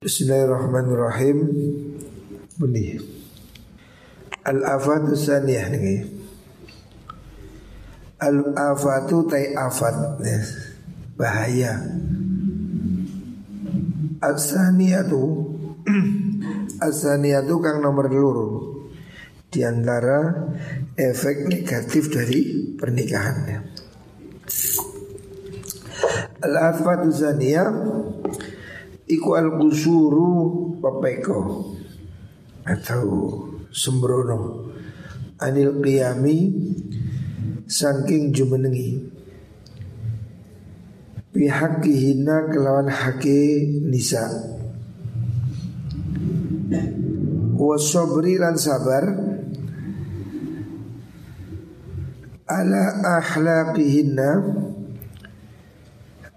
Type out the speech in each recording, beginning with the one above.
Bismillahirrahmanirrahim. Bunyi. Al-afatu saniyah nih. Al-afatu tay afat ya. Bahaya. As-saniyatu As-saniyatu kang nomor luru Di antara efek negatif dari pernikahannya Al-afatu saniyah Iku al-kusuru papeko Atau sembrono. Anil qiyami Sangking jumenengi. Bihakihina kelawan hake nisa. Wasobri lan sabar. Ala ahlaqihinna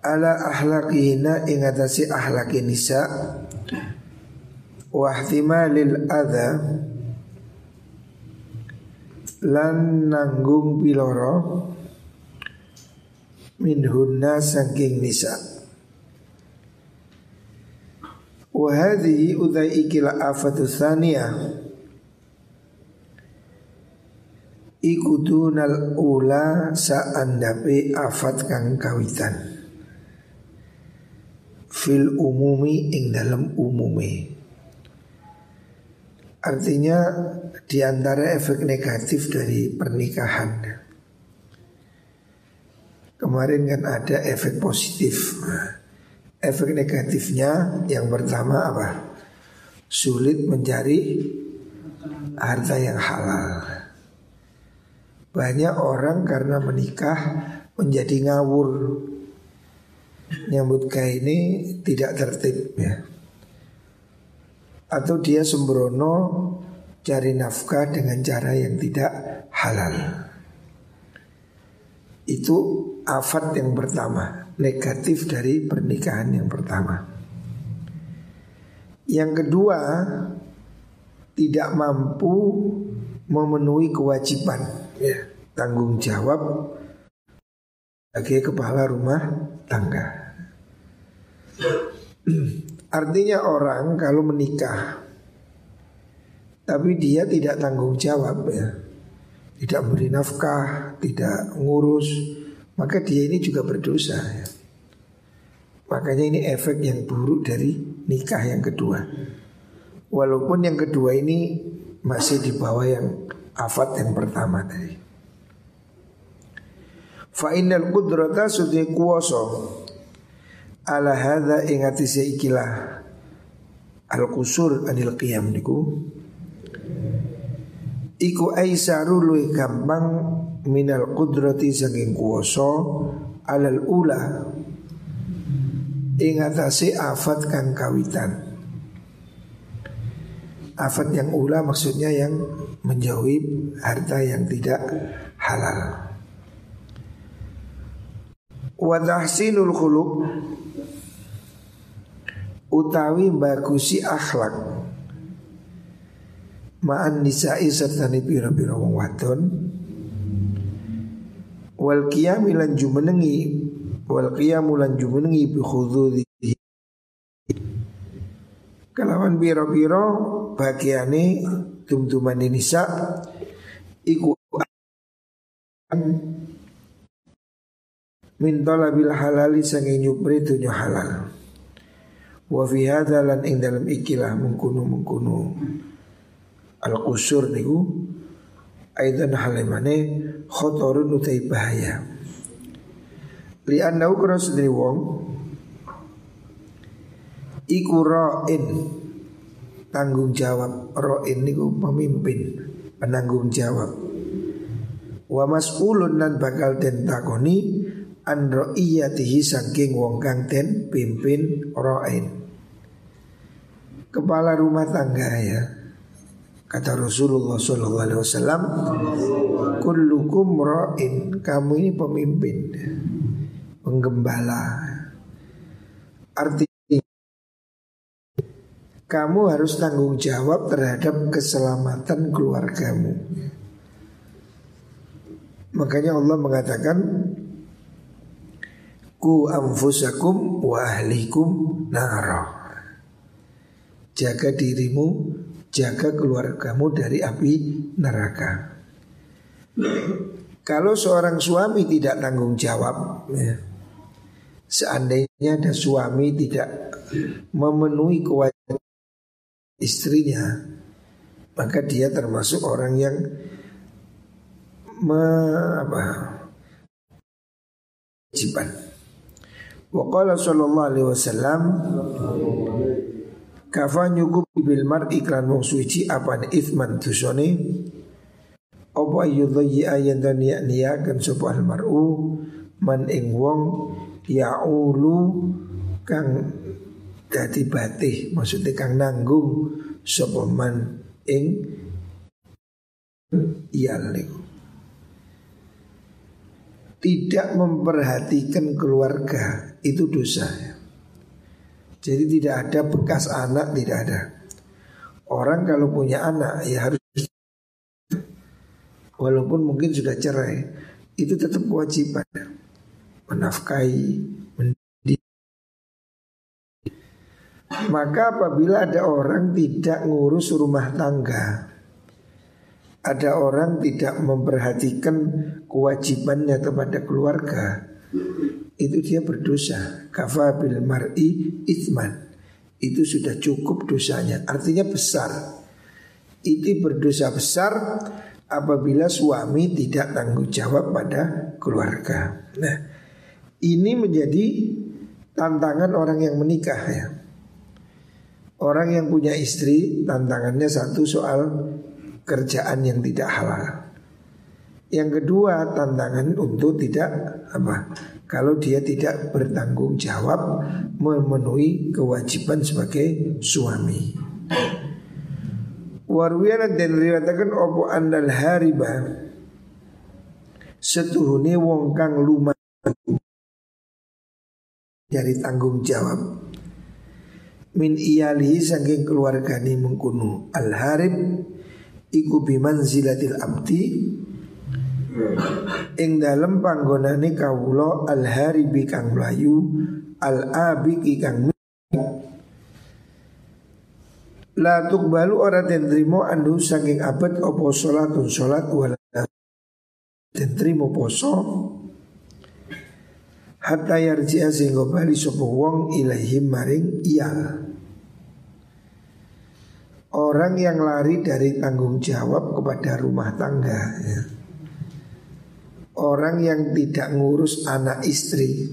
ala ahlakihina ingatasi ahlaki nisa wahtimalil adha lan nanggung piloro minhunna saking nisa. Wahadhi udai ikila afatu thaniya Ikudunal ula saandape afat kang kawitan fil umumi ing dalam umumi. Artinya di antara efek negatif dari pernikahan. Kemarin kan ada efek positif. efek negatifnya yang pertama apa? Sulit mencari harta yang halal. Banyak orang karena menikah menjadi ngawur nyambut kai ini tidak tertib ya. Atau dia sembrono cari nafkah dengan cara yang tidak halal. Itu afat yang pertama, negatif dari pernikahan yang pertama. Yang kedua, tidak mampu memenuhi kewajiban ya, tanggung jawab sebagai kepala rumah tangga. Artinya orang kalau menikah tapi dia tidak tanggung jawab ya. Tidak beri nafkah, tidak ngurus, maka dia ini juga berdosa ya. Makanya ini efek yang buruk dari nikah yang kedua. Walaupun yang kedua ini masih di bawah yang afat yang pertama tadi. Fa innal qudrata sudhi kuwasa ala hadza ingati ikilah. Al kusur anil qiyam niku. Iku aisaru luwih gampang minal qudrati saking kuwasa alal ula. Ing afat kang kawitan. Afat yang ula maksudnya yang menjauhi harta yang tidak halal. Wa tahsinul khuluq utawi bagusi akhlak. Ma'an nisa'i serta ni pira-pira wong wadon. Wal qiyam lan jumenengi wal qiyam lan jumenengi bi khududi kalawan pira-pira bagiane tum-tuman nisa iku min talabil halali sange nyupri dunya halal Wa fi hadza lan ing dalam ikilah mengkuno mengkuno al qusur niku. Aidan halimane khotorun utai bahaya. Li annau kana sedri wong. Iku ra'in. Tanggung jawab ra'in niku pemimpin penanggung jawab. Wa mas'ulun dan bakal den takoni an ra'iyatihi saking wong kang den pimpin ra'in kepala rumah tangga ya. Kata Rasulullah Sallallahu Alaihi Wasallam, kullukum ra'in, kamu ini pemimpin, penggembala. Artinya kamu harus tanggung jawab terhadap keselamatan keluargamu. Makanya Allah mengatakan ku anfusakum wa ahlikum nara. jaga dirimu, jaga keluargamu dari api neraka. Kalau seorang suami tidak tanggung jawab, ya, seandainya ada suami tidak memenuhi kewajiban istrinya, maka dia termasuk orang yang me, apa, kewajiban. Waqala sallallahu alaihi wasallam Kafa nyukup bil mar'i iklan wong suci apa ithman tusone Apa yudhayi ayan dan niya-niyakan sopa mar'u? Man ing wong ya'ulu kang dadi batih Maksudnya kang nanggung sopa man ing iyal tidak memperhatikan keluarga itu dosa. Jadi tidak ada bekas anak, tidak ada. Orang kalau punya anak ya harus walaupun mungkin sudah cerai, itu tetap kewajiban menafkahi. Maka apabila ada orang tidak ngurus rumah tangga, ada orang tidak memperhatikan kewajibannya kepada keluarga itu dia berdosa. Kafa bil mar'i ithman. Itu sudah cukup dosanya. Artinya besar. Itu berdosa besar apabila suami tidak tanggung jawab pada keluarga. Nah ini menjadi tantangan orang yang menikah ya. Orang yang punya istri tantangannya satu soal kerjaan yang tidak halal. Yang kedua tantangan untuk tidak apa kalau dia tidak bertanggung jawab memenuhi kewajiban sebagai suami. Warwiyan dan riwayatakan opo andal hariba setuhune wong kang lumah dari tanggung jawab min iyalihi saking keluargani mengkunu al harib iku bimanzilatil abdi ing dalem panggonane kawula al haribi kang mlayu al abiki kang La tukbalu ora den andu saking abad opo salatun salat wala den trimo poso. Hatta yarji'a sehingga bali sapa wong ilahim maring iyal Orang yang lari dari tanggung jawab kepada rumah tangga ya. Orang yang tidak ngurus anak istri.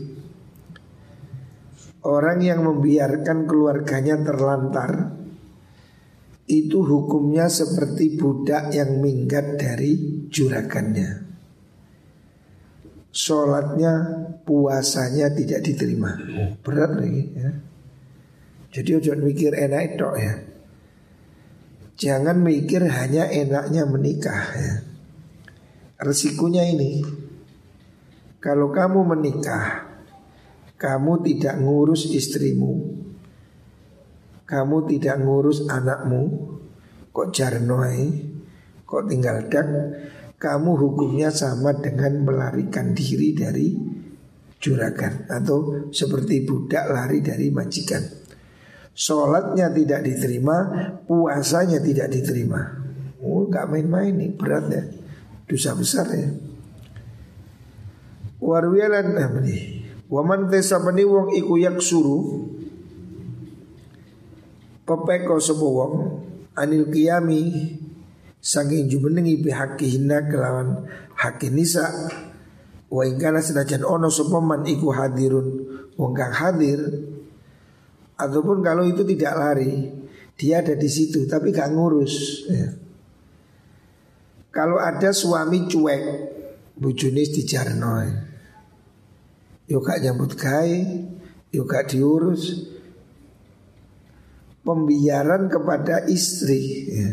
Orang yang membiarkan keluarganya terlantar. Itu hukumnya seperti budak yang minggat dari juragannya. Sholatnya, puasanya tidak diterima. Berat lagi ya. Jadi jangan mikir enak itu ya. Jangan mikir hanya enaknya menikah ya. Resikonya ini Kalau kamu menikah Kamu tidak ngurus istrimu Kamu tidak ngurus anakmu Kok jarnoai Kok tinggal dak Kamu hukumnya sama dengan melarikan diri dari juragan Atau seperti budak lari dari majikan. Sholatnya tidak diterima Puasanya tidak diterima. Oh gak main-main nih berat ya Dosa besar ya Warwiyalan amri Waman tesabani wong iku yak suru Pepeko sebo wong Anil kiyami Saking jumenengi bihaki hina kelawan haki nisa Wa ingkana senajan ono sopaman iku hadirun Wong kang hadir Ataupun kalau itu tidak lari Dia ada di situ tapi gak ngurus ya. Kalau ada suami cuek Bujunis di jarno Yuk gak nyambut kai Yuk gak diurus. Pembiaran kepada istri ya.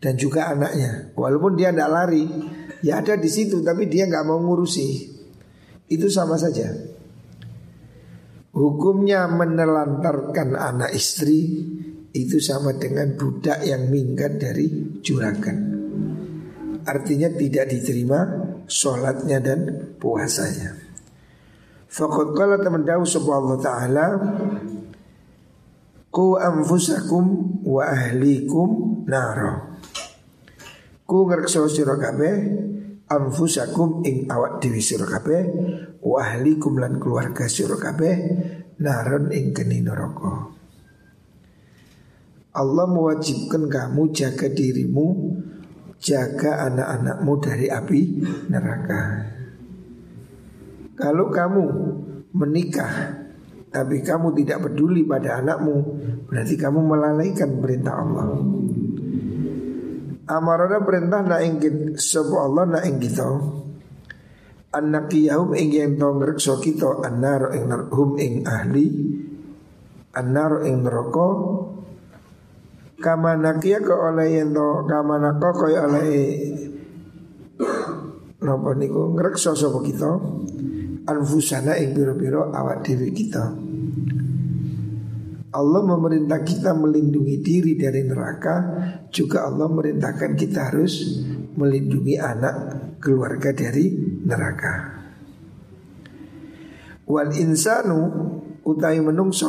Dan juga anaknya. Walaupun dia tidak lari Ya ada di situ tapi dia nggak mau ngurusi. Itu sama saja. Hukumnya menelantarkan anak istri itu sama dengan budak yang minggat dari juragan. Artinya tidak diterima sholatnya dan puasanya. Fakat kala teman dawu Allah Ta'ala Ku anfusakum wa ahlikum naro Ku ngerkso sira kabeh anfusakum ing awak dewi sira wa ahlikum lan keluarga sira naron ing geni neraka Allah mewajibkan kamu jaga dirimu Jaga anak-anakmu dari api neraka. Kalau kamu menikah Tapi kamu tidak peduli pada anakmu Berarti kamu melalaikan perintah Allah. Amarana perintah na ingin Sopo Allah na ingin kita Anak yahum ingin tau ngerekso kita Anar ing hum ing ahli Anar ing neraka kama nakia ke oleh yento kama nako koy oleh napa niku? Ngrekso sapa kita? Anfusana ing biro-biro awak dewi kita. Allah memerintah kita melindungi diri dari neraka. Juga Allah merintahkan kita harus melindungi anak keluarga dari neraka. Wal insanu utai menungso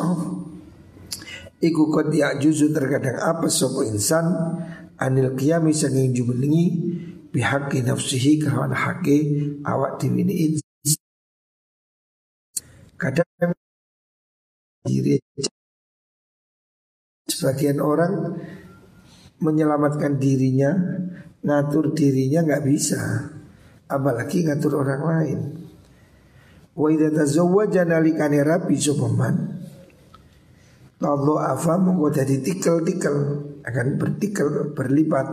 Iku kot juzu terkadang apa sopo insan Anil kiami sanging jumenengi Bihaki nafsihi kawan haki awak diwini insan Kadang diri Sebagian orang menyelamatkan dirinya Ngatur dirinya nggak bisa Apalagi ngatur orang lain. Wa idza nalikane rapi sopaman Tadho afa mongko jadi tikel-tikel. Akan bertikel berlipat.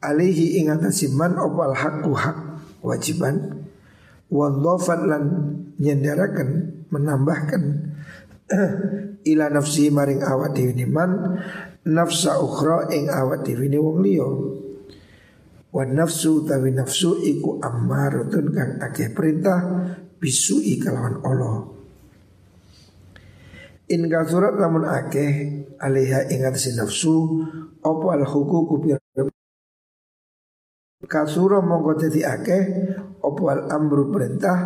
Alihi ingatasi man opal hakku hak wajiban. Wadhafat lan nyenderakan menambahkan. Ila nafsi maring awak dhewe man nafsa ukhra ing awak dhewe wong liya. Wa nafsu tawi nafsu iku ammaratun kang akeh perintah bisui kelawan Allah In surat lamun akeh alaiha ingat si nafsu Opo al hukuku Kasura mongko dadi akeh Opo al amru perintah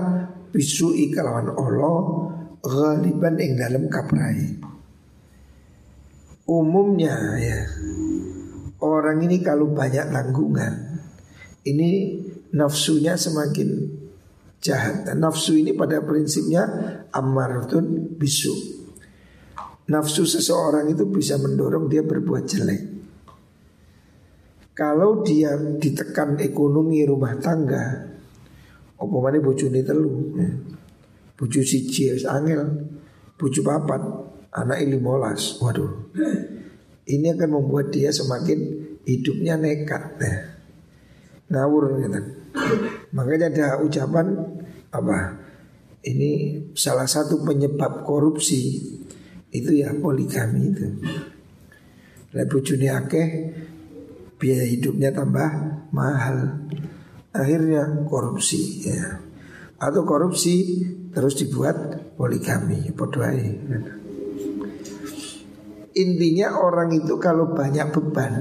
Bisu ikalawan Allah Ghaliban ing dalam kaprai Umumnya ya Orang ini kalau banyak tanggungan Ini nafsunya semakin jahat. Nafsu ini pada prinsipnya Ammaratun bisu Nafsu seseorang itu bisa mendorong dia berbuat jelek Kalau dia ditekan ekonomi rumah tangga mana bojone telu ya. Bojo siji angel Bojo papat Anak molas Waduh Ini akan membuat dia semakin hidupnya nekat ya. Ngawur gitu Makanya ada ucapan apa ini salah satu penyebab korupsi itu ya poligami itu. Lah bojone akeh biaya hidupnya tambah mahal. Akhirnya korupsi ya. Atau korupsi terus dibuat poligami, podoai. Intinya orang itu kalau banyak beban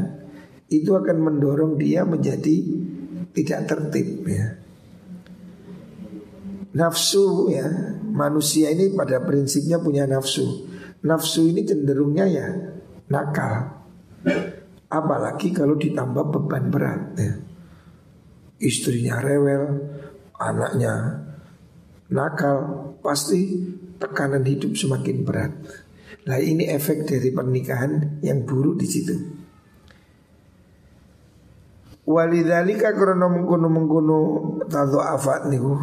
itu akan mendorong dia menjadi tidak tertib ya. Nafsu ya, manusia ini pada prinsipnya punya nafsu nafsu ini cenderungnya ya nakal. Apalagi kalau ditambah beban berat ya. Istrinya rewel, anaknya nakal, pasti tekanan hidup semakin berat. Nah ini efek dari pernikahan yang buruk di situ. Walidhalika krono mengkuno mengkuno tado afat niku.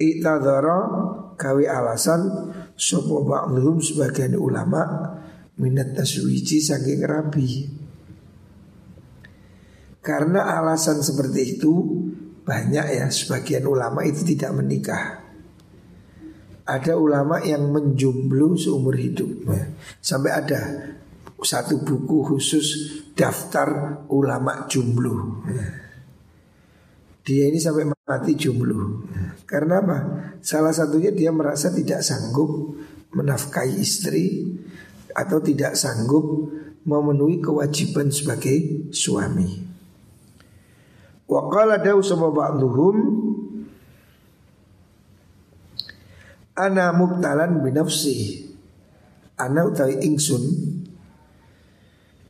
Iktadara kawi alasan Sopo ba'dhum sebagian ulama Minat taswiji saking rabi. Karena alasan seperti itu Banyak ya sebagian ulama itu tidak menikah. Ada ulama yang menjumblu seumur hidup Sampai ada satu buku khusus daftar ulama jumlu dia ini sampai mati jomblo. Karena apa? Salah satunya dia merasa tidak sanggup menafkahi istri atau tidak sanggup memenuhi kewajiban sebagai suami. Wa qala dawu ba'dhum ana mubtalan binafsi ana utawi ingsun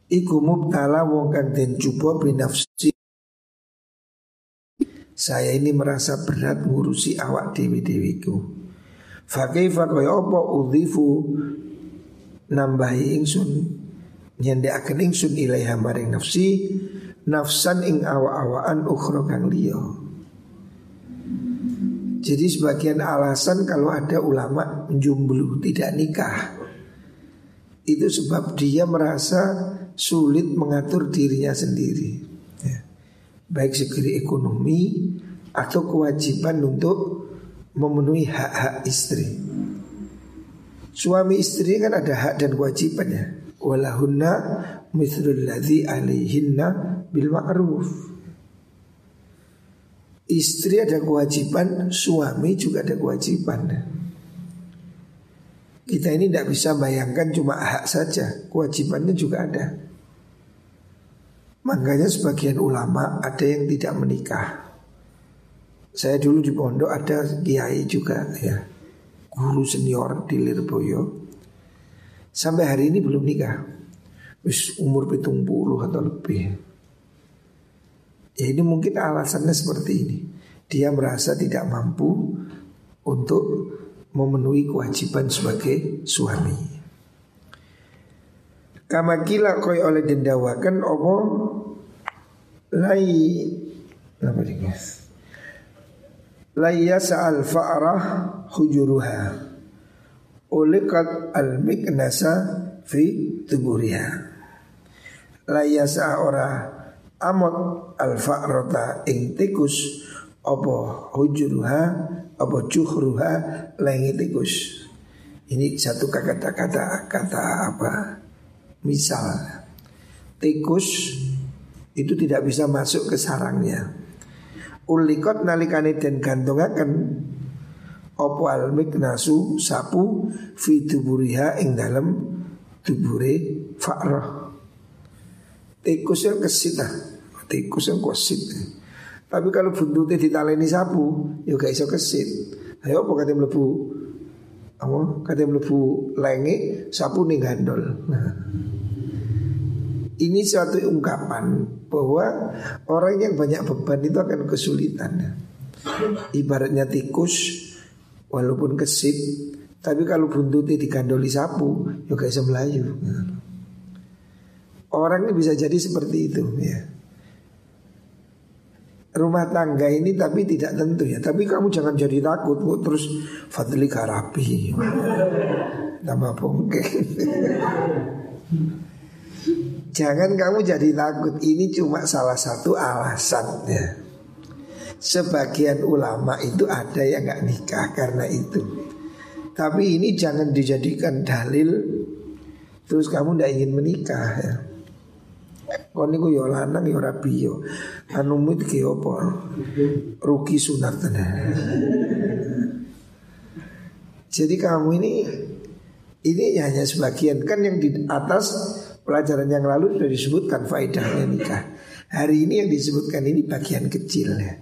iku mubtala wong kang den binafsi saya ini merasa berat ngurusi awak dewi-dewiku. Fakaifa kaya apa udhifu nambahi ingsun akan ingsun ilaiha maring nafsi nafsan ing awa-awaan ukhra kang. Jadi sebagian alasan kalau ada ulama menjumblu tidak nikah itu sebab dia merasa sulit mengatur dirinya sendiri. Baik segi ekonomi atau kewajiban untuk memenuhi hak-hak istri. Suami istri kan ada hak dan kewajiban ya. Walahunna mithlul ladzi alaihinna bil ma'ruf. Istri ada kewajiban, suami juga ada kewajiban. Kita ini tidak bisa bayangkan cuma hak saja, kewajibannya juga ada. Makanya sebagian ulama ada yang tidak menikah. Saya dulu di pondok ada kiai juga ya. Guru senior di Lirboyo. Sampai hari ini belum nikah. Wis umur pitung puluh atau lebih. Ya ini mungkin alasannya seperti ini. Dia merasa tidak mampu Untuk memenuhi kewajiban sebagai suami Kama kila koi oleh dendawakan Opo? Lai Apa guys Layasa al fa'rah hujuruha. Ulikat al miknasa fi tuburiha. Layasa ora amot al fa'rata ing tikus Apa hujuruha Apa cuhruha lengi tikus. Ini satu kata-kata kata apa Misal Tikus itu tidak bisa masuk ke sarangnya. Ulikot nalikane den gantungaken opo al miknasu sapu fi tuburiha ing dalam tubure fa'rah. Tikus yang kesit lah. Tikus yang kesit. Tapi kalau buntutnya ditaleni sapu ya gak iso kesit. Ayo apa kata mlebu apa kata mlebu lenge sapu ning gandol. Nah ini suatu ungkapan bahwa orang yang banyak beban itu akan kesulitan. Ibaratnya tikus walaupun kesit tapi kalau buntutnya digandoli sapu ya bisa melayu. Orang ini bisa jadi seperti itu ya. Rumah tangga ini tapi tidak tentu ya Tapi kamu jangan jadi takut kok Terus Fadli Karapi Nama bongkeng Jangan kamu jadi takut Ini cuma salah satu alasan ya. Sebagian ulama itu ada yang nggak nikah karena itu. Tapi ini jangan dijadikan dalil Terus kamu tidak ingin menikah ya. Kau niku yo lanang yo rabi yo Anu ki apa? Ruki sunat Jadi kamu ini Ini hanya sebagian. Kan yang di atas Pelajaran yang lalu sudah disebutkan faedahnya nikah. Hari ini yang disebutkan ini bagian kecil ya.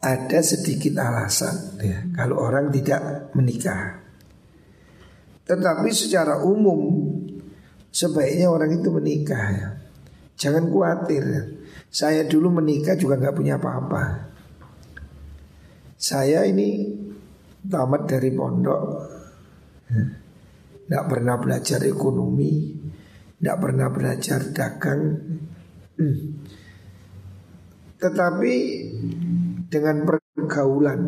Ada sedikit alasan ya kalau orang tidak menikah. Tetapi secara umum sebaiknya orang itu menikah ya. Jangan khawatir. Ya. Saya dulu menikah juga nggak punya apa-apa. Saya ini tamat dari pondok, ya. nggak pernah belajar ekonomi, tidak pernah belajar dagang. Hmm. Tetapi dengan pergaulan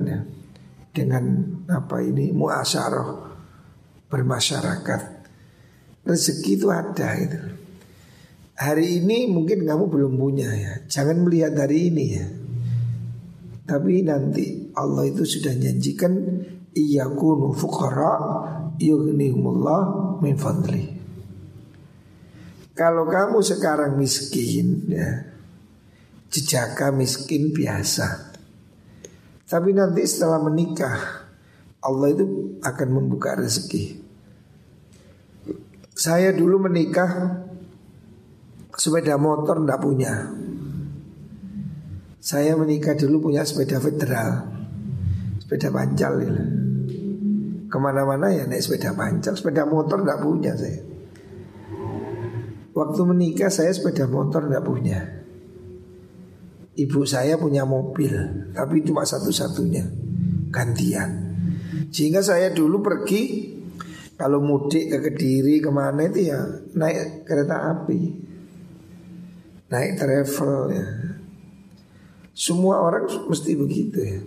Dengan apa ini muasaroh Bermasyarakat Rezeki itu ada itu Hari ini mungkin kamu belum punya ya. Jangan melihat hari ini ya. Tapi nanti Allah itu sudah janjikan Iyakunu fuqara Yughnihumullah min kalau kamu sekarang miskin ya Jejaka miskin biasa. Tapi nanti setelah menikah Allah itu akan membuka rezeki. Saya dulu menikah Sepeda motor tidak punya. Saya menikah dulu punya sepeda federal Sepeda pancal ya. Ke mana-mana ya naik sepeda panjang Sepeda motor tidak punya saya Waktu menikah saya sepeda motor tidak punya. Ibu saya punya mobil Tapi cuma satu-satunya. Gantian. Sehingga saya dulu pergi Kalau mudik ke Kediri ke mana itu ya Naik kereta api. Naik travel ya Semua orang mesti begitu ya.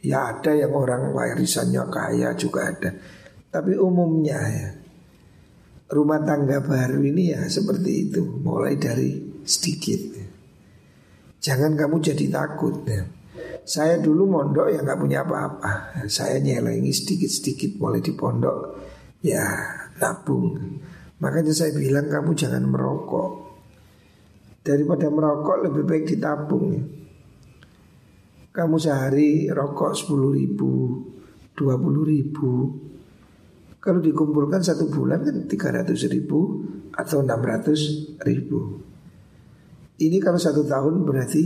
Ya ada yang orang warisannya kaya juga ada. Tapi umumnya ya Rumah tangga baru ini ya seperti itu Mulai dari sedikit Jangan kamu jadi takut ya. Saya dulu mondok ya nggak punya apa-apa. Saya nyelengi sedikit-sedikit mulai di pondok ya nabung. Makanya saya bilang kamu jangan merokok. Daripada merokok lebih baik ditabung ya. Kamu sehari rokok 10 ribu 20 ribu Kalau dikumpulkan satu bulan kan 300 ribu Atau 600 ribu. Ini kalau satu tahun berarti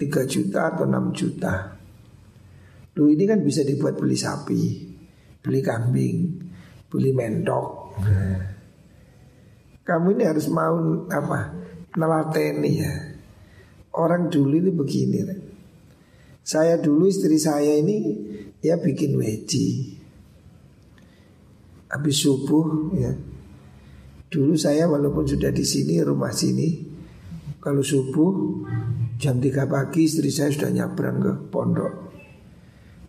3 juta atau 6 juta. Lu ini kan bisa dibuat beli sapi Beli kambing Beli mentok. Kamu ini harus mau apa? Nelateni ya. Orang dulu ini begini Saya dulu istri saya ini Ya bikin weji Habis subuh ya. Dulu saya walaupun sudah di sini rumah sini kalau subuh jam 3 pagi istri saya sudah nyabrang ke pondok.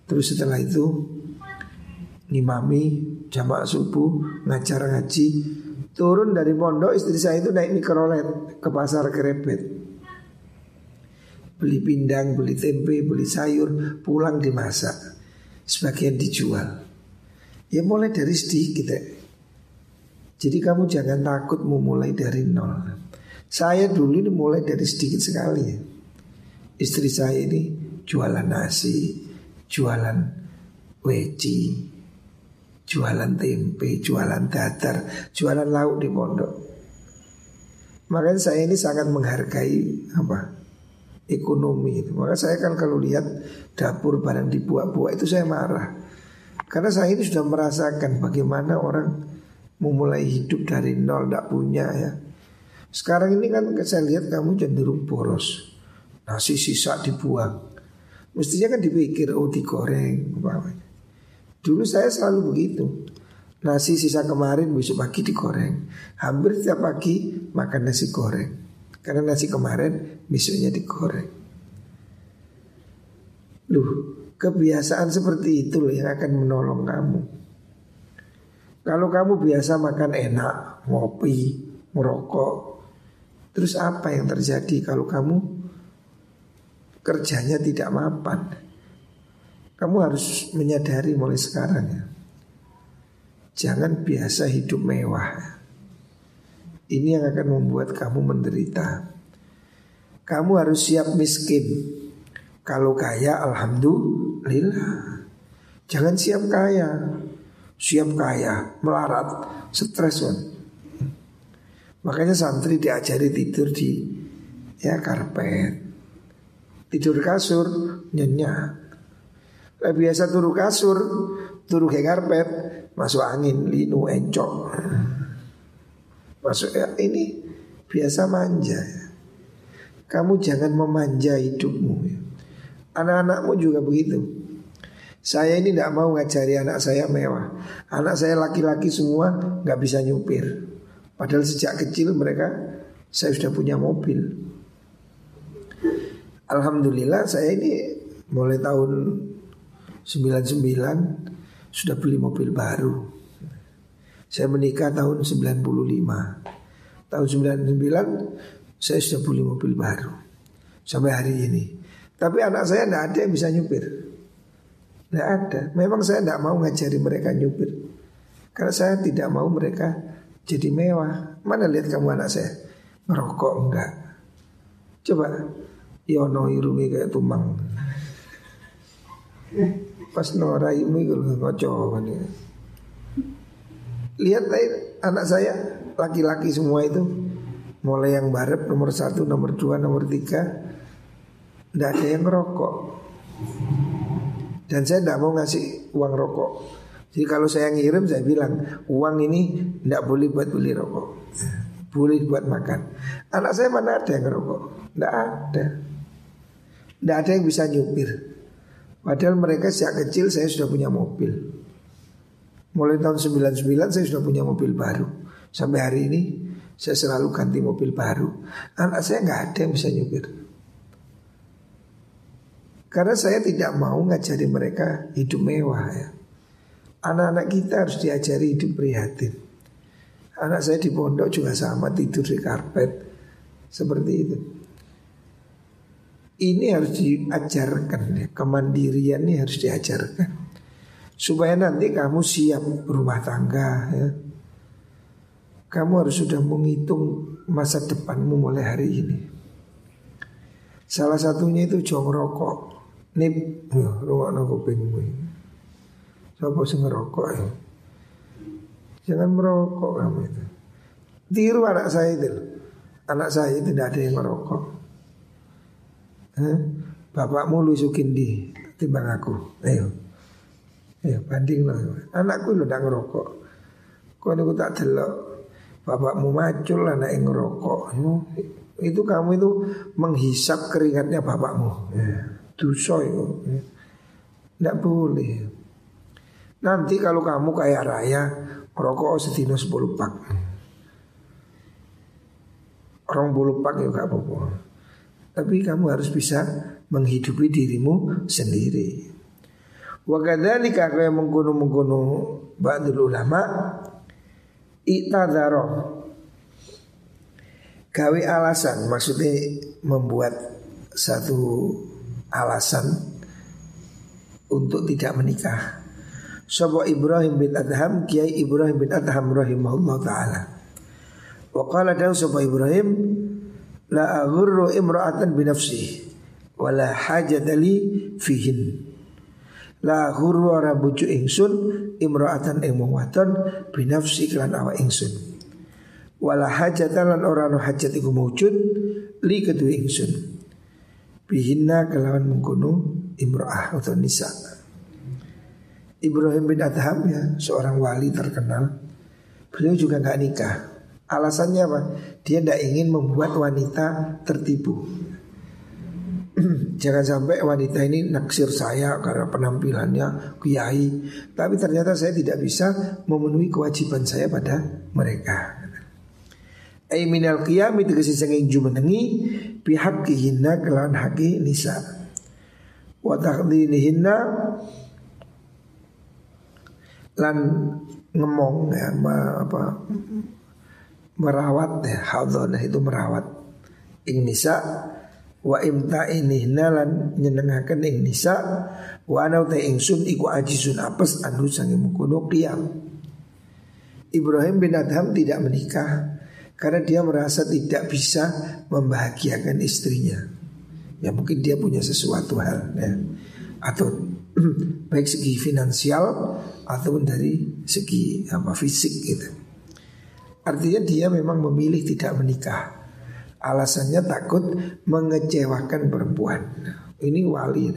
Terus setelah itu ngimami jamaah subuh ngajar ngaji. Turun dari pondok istri saya itu naik mikrolet ke pasar kerebet. Beli pindang beli tempe beli sayur pulang dimasak. Sebagian dijual ya mulai dari sedikit ya. jadi kamu jangan takut memulai dari nol saya dulu ini mulai dari sedikit sekali ya. Istri saya ini jualan nasi, jualan weci, jualan tempe, jualan datar, jualan lauk di pondok. Makanya saya ini sangat menghargai apa ekonomi. Maka saya kan kalau lihat dapur barang dibuat-buat itu saya marah. Karena saya ini sudah merasakan bagaimana orang memulai hidup dari nol, tidak punya ya sekarang ini kan saya lihat kamu cenderung boros. Nasi sisa dibuang. Mestinya kan dipikir oh digoreng apa Dulu saya selalu begitu. Nasi sisa kemarin besok pagi digoreng. Hampir setiap pagi makan nasi goreng. Karena nasi kemarin besoknya digoreng. Duh, kebiasaan seperti itu yang akan menolong kamu. Kalau kamu biasa makan enak, ngopi, merokok, Terus apa yang terjadi kalau kamu kerjanya tidak mapan? Kamu harus menyadari mulai sekarang ya. Jangan biasa hidup mewah. Ini yang akan membuat kamu menderita. Kamu harus siap miskin. Kalau kaya alhamdulillah. Jangan siap kaya. Siap kaya, melarat, stres kan. Makanya santri diajari tidur di ya karpet. Tidur kasur nyenyak. Nah, biasa turu kasur, turu ke karpet, masuk angin, linu, encok. Masuk ya ini biasa manja. Kamu jangan memanja hidupmu. Anak-anakmu juga begitu. Saya ini tidak mau ngajari anak saya mewah. Anak saya laki-laki semua nggak bisa nyupir. Padahal sejak kecil mereka saya sudah punya mobil. Alhamdulillah saya ini mulai tahun 99 sudah beli mobil baru. Saya menikah tahun 95. Tahun 99 saya sudah beli mobil baru. Sampai hari ini. Tapi anak saya tidak ada yang bisa nyupir. Tidak ada. Memang saya tidak mau ngajari mereka nyupir. Karena saya tidak mau mereka jadi mewah. Mana lihat kamu anak saya merokok enggak? Coba Yono irungi kayak tumang. Pas Nora ini kalau ya. Lihat anak saya laki-laki semua itu mulai yang barat nomor satu, nomor dua, nomor tiga, tidak ada yang merokok. Dan saya tidak mau ngasih uang rokok. Jadi kalau saya ngirim saya bilang uang ini tidak boleh buat beli rokok, boleh buat makan. Anak saya mana ada yang ngerokok? Tidak ada. Tidak ada yang bisa nyupir. Padahal mereka sejak kecil saya sudah punya mobil. Mulai tahun 99 saya sudah punya mobil baru. Sampai hari ini saya selalu ganti mobil baru. Anak saya nggak ada yang bisa nyupir. Karena saya tidak mau ngajari mereka hidup mewah ya. Anak-anak kita harus diajari hidup prihatin. Anak saya di pondok juga sama tidur di karpet seperti itu. Ini harus diajarkan ya, kemandirian ini harus diajarkan supaya nanti kamu siap rumah tangga ya. Kamu harus sudah menghitung masa depanmu mulai hari ini. Salah satunya itu jong rokok. Nip, rumah nopo ini. Siapa sih ngerokok ya? Jangan merokok kamu itu. Tiru anak saya itu. Anak saya tidak ada yang merokok. Eh? Bapakmu lu di timbang aku. Ayo. Ayo banding lah. Anakku lu tidak ngerokok. Kau ini tak delok. Bapakmu macul anak yang ngerokok. Itu kamu itu menghisap keringatnya bapakmu. Ya. Dosa itu. Tidak boleh. Nanti kalau kamu kaya raya Rokok setino 10 pak Orang bulu pak ya gak apa-apa Tapi kamu harus bisa Menghidupi dirimu sendiri Wakadhalika kaya mengkuno-mengkuno Ba'dul ulama Iktadaro Gawe alasan Maksudnya membuat Satu alasan Untuk tidak menikah Sapa Ibrahim bin Adham Kiai Ibrahim bin Adham rahimahullah taala. Wa qala dawu sapa Ibrahim la aghurru imra'atan bi nafsi wa la hajata li fihin. La ghurru ora bujuk ingsun imra'atan ing wadon bi nafsi kan awak ingsun. Wala hajatan lan ora no hajat iku mawujud li kedua ingsun. Bihinna kelawan mengkono imra'ah atau nisa' Ibrahim bin Adham ya seorang wali terkenal. Beliau juga nggak nikah. Alasannya apa? Dia tidak ingin membuat wanita tertipu. Jangan sampai wanita ini naksir saya karena penampilannya kiai, tapi ternyata saya tidak bisa memenuhi kewajiban saya pada mereka. Ai minal itu kesi sanging jumenengi pihak kihina kelawan haki nisa. Wa taqdinihinna lan ngemong ya ma, apa merawat ya hadhana itu merawat ing nisa. Wa imta ini nalan nyenengaken ing nisa. Wa ana ta ingsun iku ajisun apes anu sange mengkono qiyam. Ibrahim bin Adham tidak menikah karena dia merasa tidak bisa membahagiakan istrinya. Ya mungkin dia punya sesuatu hal ya atau baik segi finansial ataupun dari segi apa fisik gitu. Artinya dia memang memilih tidak menikah. Alasannya takut mengecewakan perempuan. Ini wali.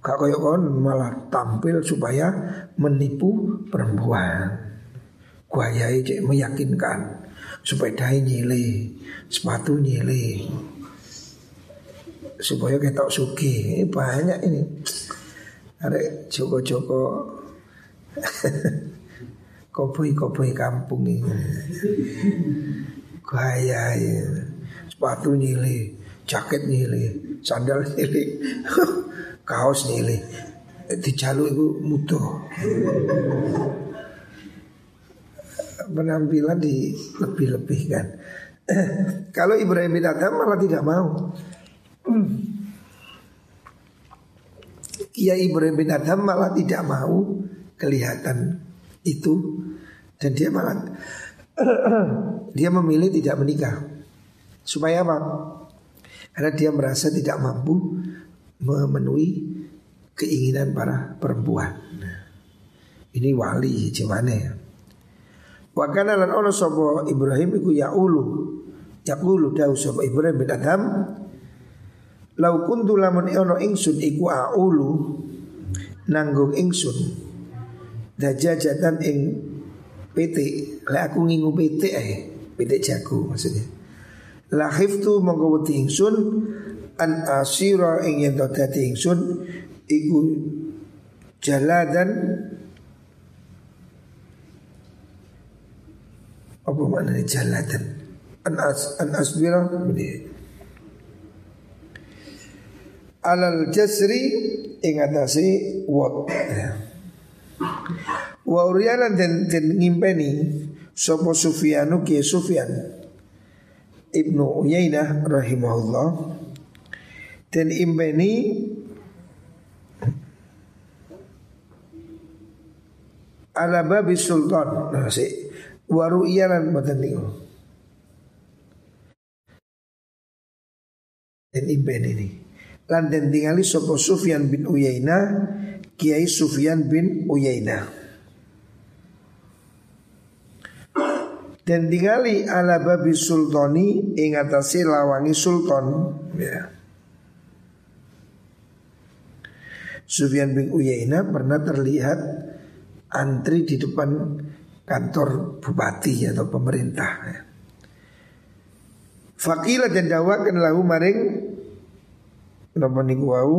Kak koyok kon malah tampil supaya menipu perempuan. Guayai cek meyakinkan supaya dai nyile, sepatu nyile, supaya kita suki. Ini banyak ini. Ada Joko-Joko Koboi-koboi kampung ini Gaya ya. Sepatu nyili Jaket nyili Sandal nyili Kaos nyili Dijaluk itu mutuh Penampilan lebih-lebihkan Kalau Ibrahim bin Adham malah tidak mau Kiai Ibrahim bin Adham malah tidak mau kelihatan itu dan dia malah dia memilih tidak menikah supaya apa? Karena dia merasa tidak mampu memenuhi keinginan para perempuan. Ini wali gimana ya? Wakana lan ono sapa Ibrahim iku ya ulu. Ya ulu dawu sapa Ibrahim bin Adam. Lau kuntu lamun ono ingsun iku aulu nanggung ingsun dajajatan ing PT lek aku ngingu PT ae PT jago maksudnya lahif tu mongko wedi ingsun an asira ing yen dadi ingsun iku jaladan apa maknanya jaladan? An as an asbira alal jasri ing atase wat wa uriyanan den den ngimpeni sapa Sufyanu ki Sufyan. Ibnu Uyainah rahimahullah. Dan impeni ala babi sultan. Nah, si waru iyalan mboten niku dan impeni ini. Lan den tingali sapa Sufyan bin Uyainah Kiai Sufyan bin Uyainah. Dan tingali ala babi sultani ing atase lawangi sultan. Ya. Sufyan bin Uyainah pernah terlihat antri di depan kantor bupati atau pemerintah ya. Fakila dan dawakan lahu maring Napa niku wau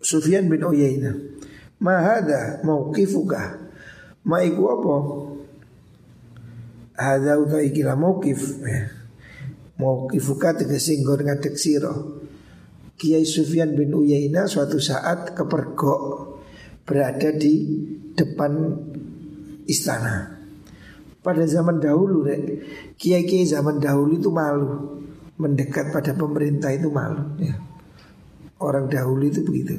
Sufyan bin Uyainah. Ma hada mauqifuka? Ma iku apa? Hada uta ikila. Ya. Mauqifuka tegese nggon ngadeg sira. Kiai Sufyan bin Uyainah suatu saat kepergok berada di depan istana. Pada zaman dahulu, kiai-kiai zaman dahulu itu malu. Mendekat pada pemerintah itu malu ya. Orang dahulu itu begitu.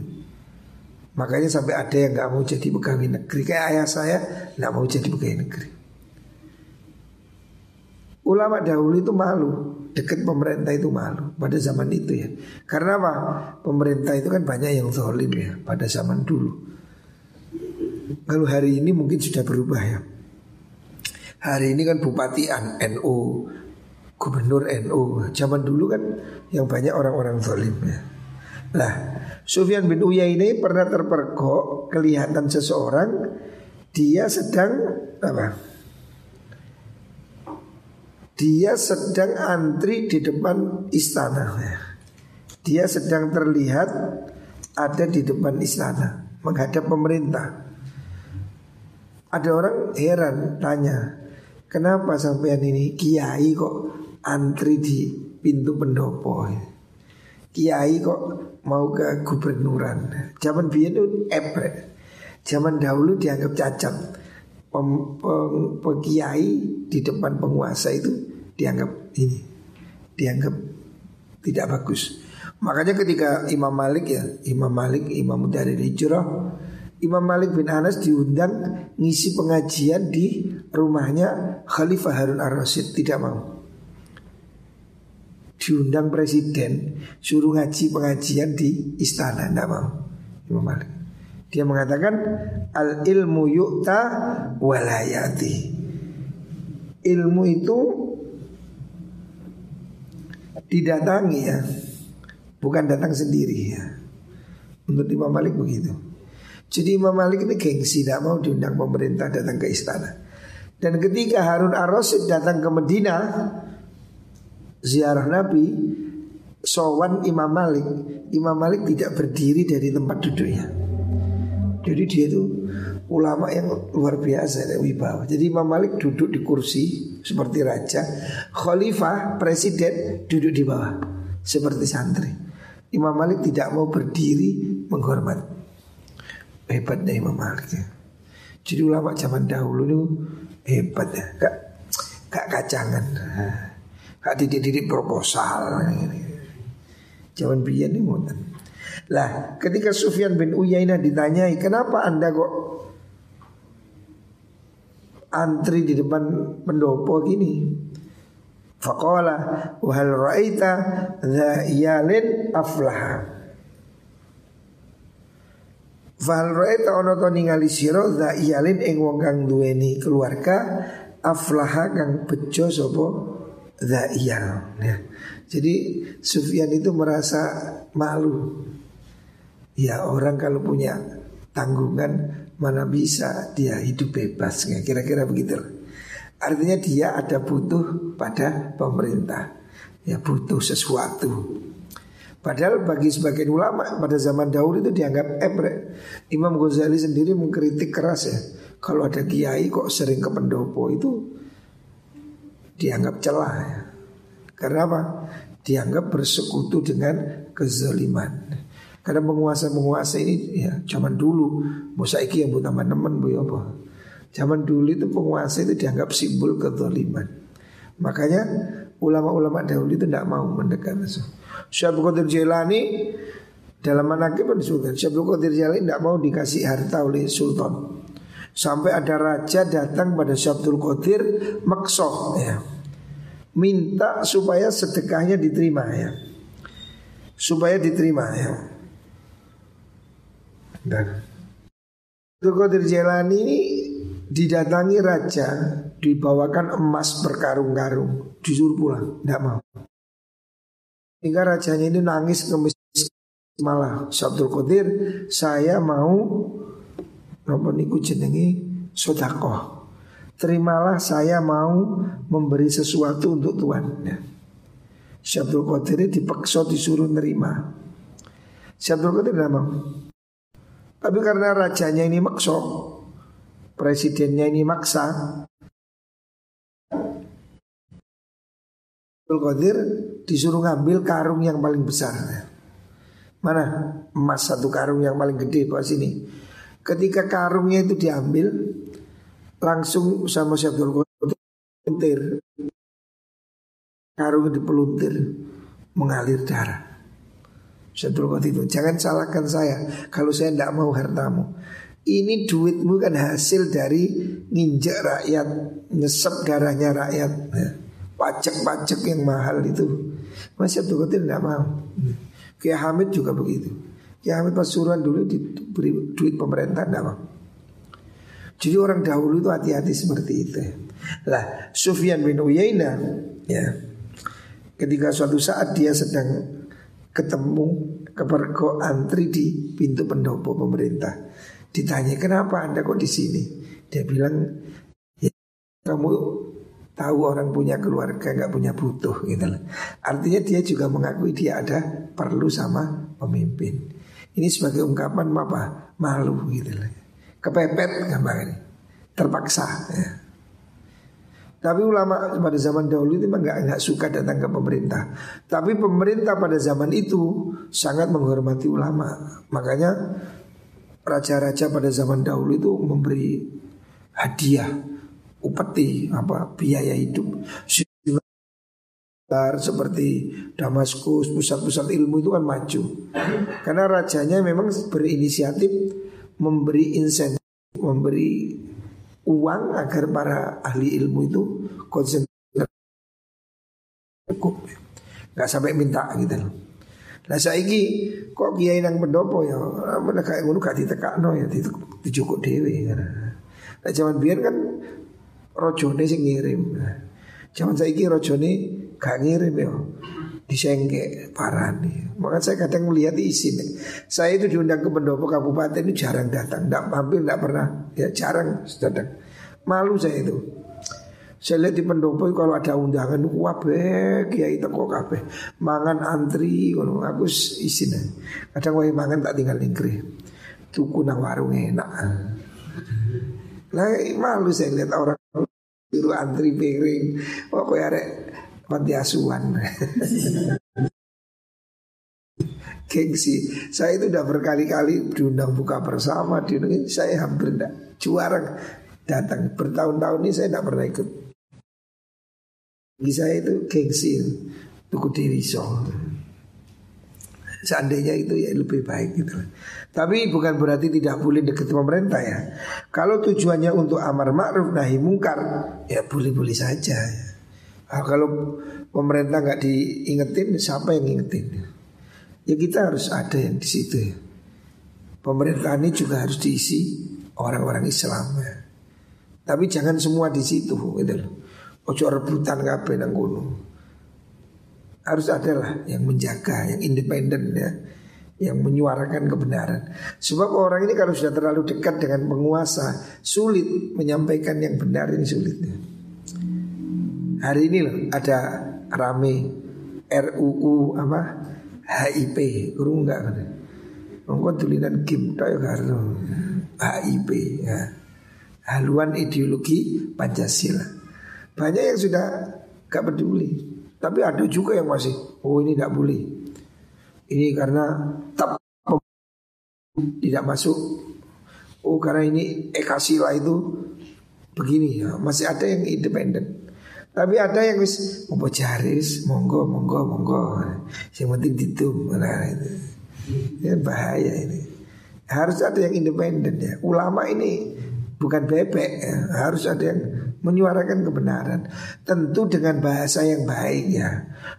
Makanya sampai ada yang nggak mau jadi pegawai negeri. Kayak ayah saya nggak mau jadi pegawai negeri. Ulama dahulu itu malu. Dekat pemerintah itu malu. Pada zaman itu ya. Karena apa? Pemerintah itu kan banyak yang zolim ya Pada zaman dulu Lalu hari ini mungkin sudah berubah ya Hari ini kan bupati NU gubernur NU. Zaman dulu kan yang banyak orang-orang zalim ya. Lah, Sufyan bin Uyainah pernah terpergok kelihatan seseorang dia sedang apa? Dia sedang antri di depan istana ya. Dia sedang terlihat ada di depan istana menghadap pemerintah. Ada orang heran tanya, kenapa sampean ini kiai kok antri di pintu pendopo. Kiai kok mau ke gubernuran. Zaman biyen itu eprek. Zaman dahulu dianggap cacat. Pem, pem, pekiai di depan penguasa itu dianggap ini, dianggap tidak bagus. Makanya ketika Imam Malik ya, Imam Malik, Imam dari Hijrah, Imam Malik bin Anas diundang ngisi pengajian di rumahnya Khalifah Harun ar-Rasyid tidak mau. Diundang presiden suruh ngaji pengajian di istana tidak mau Imam Malik. Dia mengatakan al ilmu yukta walayati ilmu itu didatangi ya bukan datang sendiri ya. Menurut Imam Malik begitu jadi Imam Malik ini gengsi tidak mau diundang pemerintah datang ke istana. Dan ketika Harun ar-Rasyid datang ke Medina ziarah Nabi Sowan Imam Malik Imam Malik tidak berdiri dari tempat duduknya. Jadi dia itu ulama yang luar biasa wibawa. Jadi Imam Malik duduk di kursi seperti raja Khalifah, presiden duduk di bawah Seperti santri. Imam Malik tidak mau berdiri menghormat Hebatnya Imam Malik ya. Jadi ulama zaman dahulu itu hebat ya Gak, gak kacangan Gak didik-didik proposal Jangan biar nih ngoten. Lah, ketika Sufyan bin Uyainah ditanyai, "Kenapa Anda kok antri di depan pendopo gini?" Faqala, "Wa hal ra'aita iyalin aflaha?" Fal ra'aita ono to ningali sira iyalin ing wong kang duweni keluarga aflaha kang bejo sapa Zaiyal ya. Jadi Sufyan itu merasa malu Ya orang kalau punya tanggungan mana bisa dia hidup bebas kira-kira begitu. Artinya dia ada butuh pada pemerintah. Ya butuh sesuatu. Padahal bagi sebagian ulama pada zaman dahulu itu dianggap ebre. Imam Ghazali sendiri mengkritik keras ya. Kalau ada kiai kok sering ke pendopo itu dianggap celah ya. Karena apa? Dianggap bersekutu dengan kezaliman. Karena penguasa-penguasa ini ya zaman dulu Musaiki yang buat teman-teman bu apa Zaman dulu itu penguasa itu dianggap simbol kezaliman Makanya ulama-ulama dahulu itu tidak mau mendekat Syekh Qadir Jailani dalam manakib disebutkan Syekh Qadir Jailani tidak mau dikasih harta oleh sultan. Sampai ada raja datang pada Syekh Qadir maksoh ya. Minta supaya sedekahnya diterima ya. Supaya diterima ya. Dan Syekh Qadir Jailani ini didatangi raja dibawakan emas berkarung-karung disuruh pulang tidak mau hingga rajanya ini nangis ngemis malah. Sabdul Qadir saya mau nopo niku jenengi? Sodako terimalah saya mau memberi sesuatu untuk Tuhan. Ya. Syabdul Qadir dipaksa disuruh nerima. Syabdul Qadir tidak mau Tapi karena rajanya ini maksa Presidennya ini maksa Abdul Qadir disuruh ngambil karung yang paling besar. Mana emas satu karung yang paling gede bawa sini. Ketika karungnya itu diambil, langsung sama si Abdul Qadir karung dipeluntir mengalir darah. Abdul Qadir itu jangan salahkan saya kalau saya tidak mau hartamu. Ini duitmu kan hasil dari nginjak rakyat, nyesep darahnya rakyat. Ya pajak-pajak yang mahal itu. Masih Abdul Qadir tidak mau. Kiai Hamid juga begitu. Kiai Hamid Pasuruan dulu diberi duit pemerintah tidak mau. Jadi orang dahulu itu hati-hati seperti itu. Lah Sufyan bin Uyainah ya ketika suatu saat dia sedang ketemu kepergok antri di pintu pendopo pemerintah. Ditanya kenapa anda kok di sini? Dia bilang ya, kamu tahu orang punya keluarga nggak punya butuh gitu loh. Artinya dia juga mengakui dia ada perlu sama pemimpin. Ini sebagai ungkapan apa? Malu gitu loh. Kepepet ini Terpaksa ya. Tapi ulama pada zaman dahulu itu memang nggak suka datang ke pemerintah. Tapi pemerintah pada zaman itu sangat menghormati ulama. Makanya raja-raja pada zaman dahulu itu memberi hadiah upeti apa biaya hidup. Seperti Damaskus pusat-pusat ilmu itu kan maju. Karena rajanya memang berinisiatif memberi insentif memberi uang agar para ahli ilmu itu konsentrasi. Cukup. Nggak sampai minta gitu loh. Nah saya ini kok kiai nang pendopo ya, kayak ngono gak ditekakno ya dicukup dewi. Nah zaman biar kan rojone sing ngirim. Zaman saiki rojone gak ngirim ya. Disengke parah nih. Maka saya kadang melihat isin. Saya itu diundang ke pendopo kabupaten itu jarang datang. Tidak hampir tidak pernah. Ya jarang datang. Malu saya itu. Saya lihat di pendopo kalau ada undangan wabe kiai teko kabeh. Mangan antri ngono aku isin. Kadang wae mangan tak tinggal ningkri. Tuku nang warung enak. Lah malu saya lihat orang Suruh antri piring Pokoknya ada panti asuhan. Gengsi. Saya itu udah berkali-kali diundang buka bersama diundang, Saya hampir enggak Juara. Datang. Bertahun-tahun ini saya enggak pernah ikut. Bagi saya itu gengsi. Tuku Dewi Song Seandainya itu ya lebih baik gitu. Tapi bukan berarti tidak boleh dekat pemerintah ya. Kalau tujuannya untuk amar ma'ruf nahi mungkar ya boleh-boleh saja. Ya. Nah, kalau pemerintah nggak diingetin, siapa yang ingetin? Ya kita harus ada yang di situ. Ya. Pemerintah ini juga harus diisi orang-orang Islam ya. Tapi jangan semua di situ gitu loh. Ojo rebutan kabeh nang gunung harus ada lah yang menjaga, yang independen ya. yang menyuarakan kebenaran. Sebab orang ini kalau sudah terlalu dekat dengan penguasa, sulit menyampaikan yang benar ini sulitnya. Hari ini loh ada rame RUU apa HIP, kurung enggak kan? Monggo tulisan Kim tayo karo HIP ya. Haluan ideologi Pancasila. Banyak yang sudah gak peduli. Tapi ada juga yang masih, oh ini tidak boleh. Ini karena tak tidak masuk. Oh karena ini ekasila itu begini ya. Masih ada yang independen. Tapi ada yang wis mau jaris, monggo, monggo, monggo. Yang penting ditum, nah itu. Ini bahaya ini. Harus ada yang independen ya. Ulama ini bukan bebek ya. Harus ada yang menyuarakan kebenaran. Tentu dengan bahasa yang baik ya.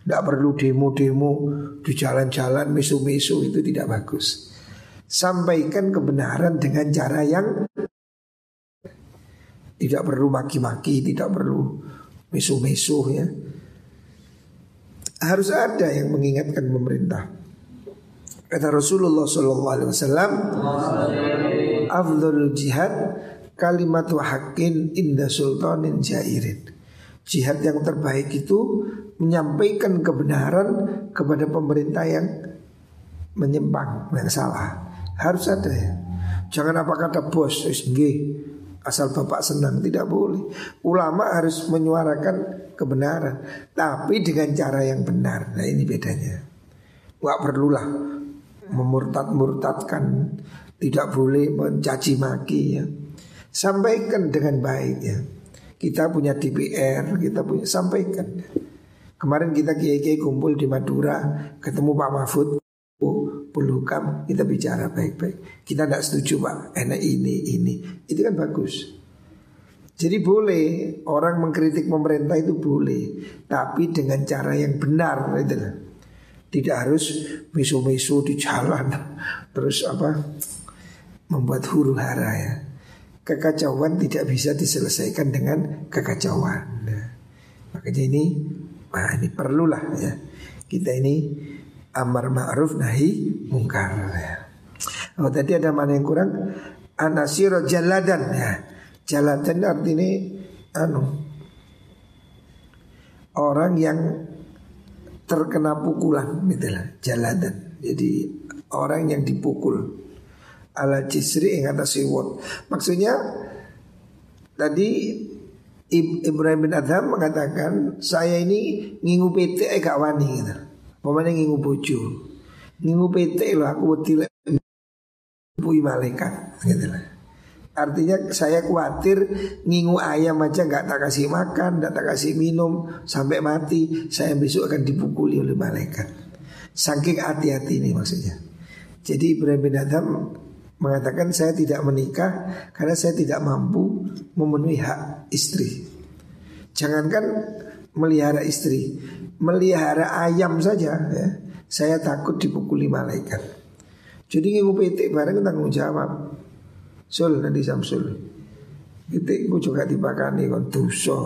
Tidak perlu demo-demo di jalan-jalan misu-misu itu tidak bagus. Sampaikan kebenaran dengan cara yang tidak perlu maki-maki, tidak perlu misu-misu ya. Harus ada yang mengingatkan pemerintah. Kata Rasulullah Sallallahu Alaihi Wasallam, Afdhul jihad kalimatu hakin inda sultanin jairin. Jihad yang terbaik itu menyampaikan kebenaran kepada pemerintah yang menyimpang, yang salah. Harus ada ya. Jangan apa kata bos, asal bapak senang tidak boleh. Ulama harus menyuarakan kebenaran, tapi dengan cara yang benar. Nah ini bedanya. Gak perlulah memurtad-murtadkan, tidak boleh mencaci maki ya. Sampaikan dengan baik ya. Kita punya DPR, kita punya sampaikan. Kemarin kita kiai-kiai kumpul di Madura, ketemu Pak Mahfud, Polhukam, kita bicara baik-baik. Kita tidak setuju Pak, enak ini, ini. Itu kan bagus. Jadi boleh orang mengkritik pemerintah itu boleh, tapi dengan cara yang benar itu Tidak harus misu-misu di jalan, terus apa membuat huru hara ya kekacauan tidak bisa diselesaikan dengan kekacauan. Nah, makanya ini, nah ini perlulah ya kita ini amar ma'ruf nahi mungkar. Ya. Oh tadi ada mana yang kurang? Anasiro jaladan ya. Jaladan artinya anu orang yang terkena pukulan gitu lah, jaladan. Jadi orang yang dipukul ala cisri ing atas siwot. Maksudnya tadi Ibrahim bin Adham mengatakan saya ini ngingu PT gak wani gitu. Pemane ngingu bojo. Ngingu PT loh aku wedi bui malaikat gitu lah. Artinya saya khawatir ngingu ayam aja nggak tak kasih makan, nggak tak kasih minum sampai mati, saya besok akan dipukuli oleh malaikat. Saking hati-hati ini maksudnya. Jadi Ibrahim bin Adham mengatakan saya tidak menikah karena saya tidak mampu memenuhi hak istri. Jangankan melihara istri, melihara ayam saja ya, saya takut dipukuli malaikat. Jadi ngimu petik bareng tanggung jawab. Sul nanti Samsul. Petik gue juga dipakani kon dosa.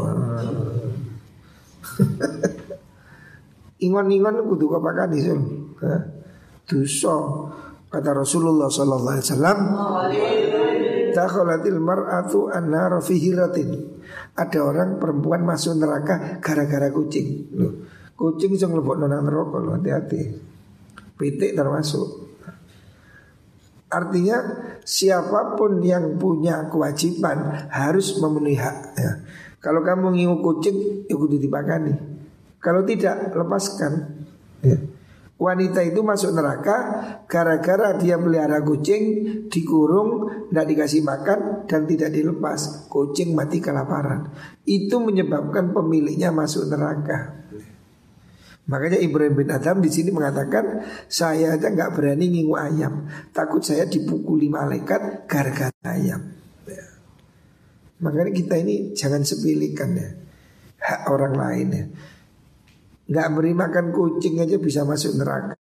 Ingon-ingon kudu kau sul. Dosa. Kata Rasulullah sallallahu alaihi wasallam, "Dakhalatil mar'atu an-nar fi hiratin." Ada orang perempuan masuk neraka gara-gara kucing. Loh, kucing bisa ngelebok nang neraka loh, hati-hati. Pitik termasuk. Artinya siapa pun yang punya kewajiban harus memenuhi hak ya. Kalau kamu ngingu kucing, ya kudu dipakani. Kalau tidak, lepaskan. Ya. Wanita itu masuk neraka gara-gara dia melihara kucing, dikurung, tidak dikasih makan dan tidak dilepas. Kucing mati kelaparan. Itu menyebabkan pemiliknya masuk neraka. Makanya Ibrahim bin Adam di sini mengatakan saya aja nggak berani ngingu ayam, takut saya dipukuli malaikat gara-gara ayam. Ya. Makanya kita ini jangan sepilikan ya hak orang lain ya nggak beri makan kucing aja bisa masuk neraka.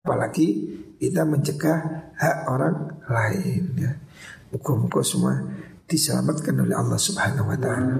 Apalagi kita mencegah hak orang lain ya. Muka-muka semua diselamatkan oleh Allah Subhanahu wa taala.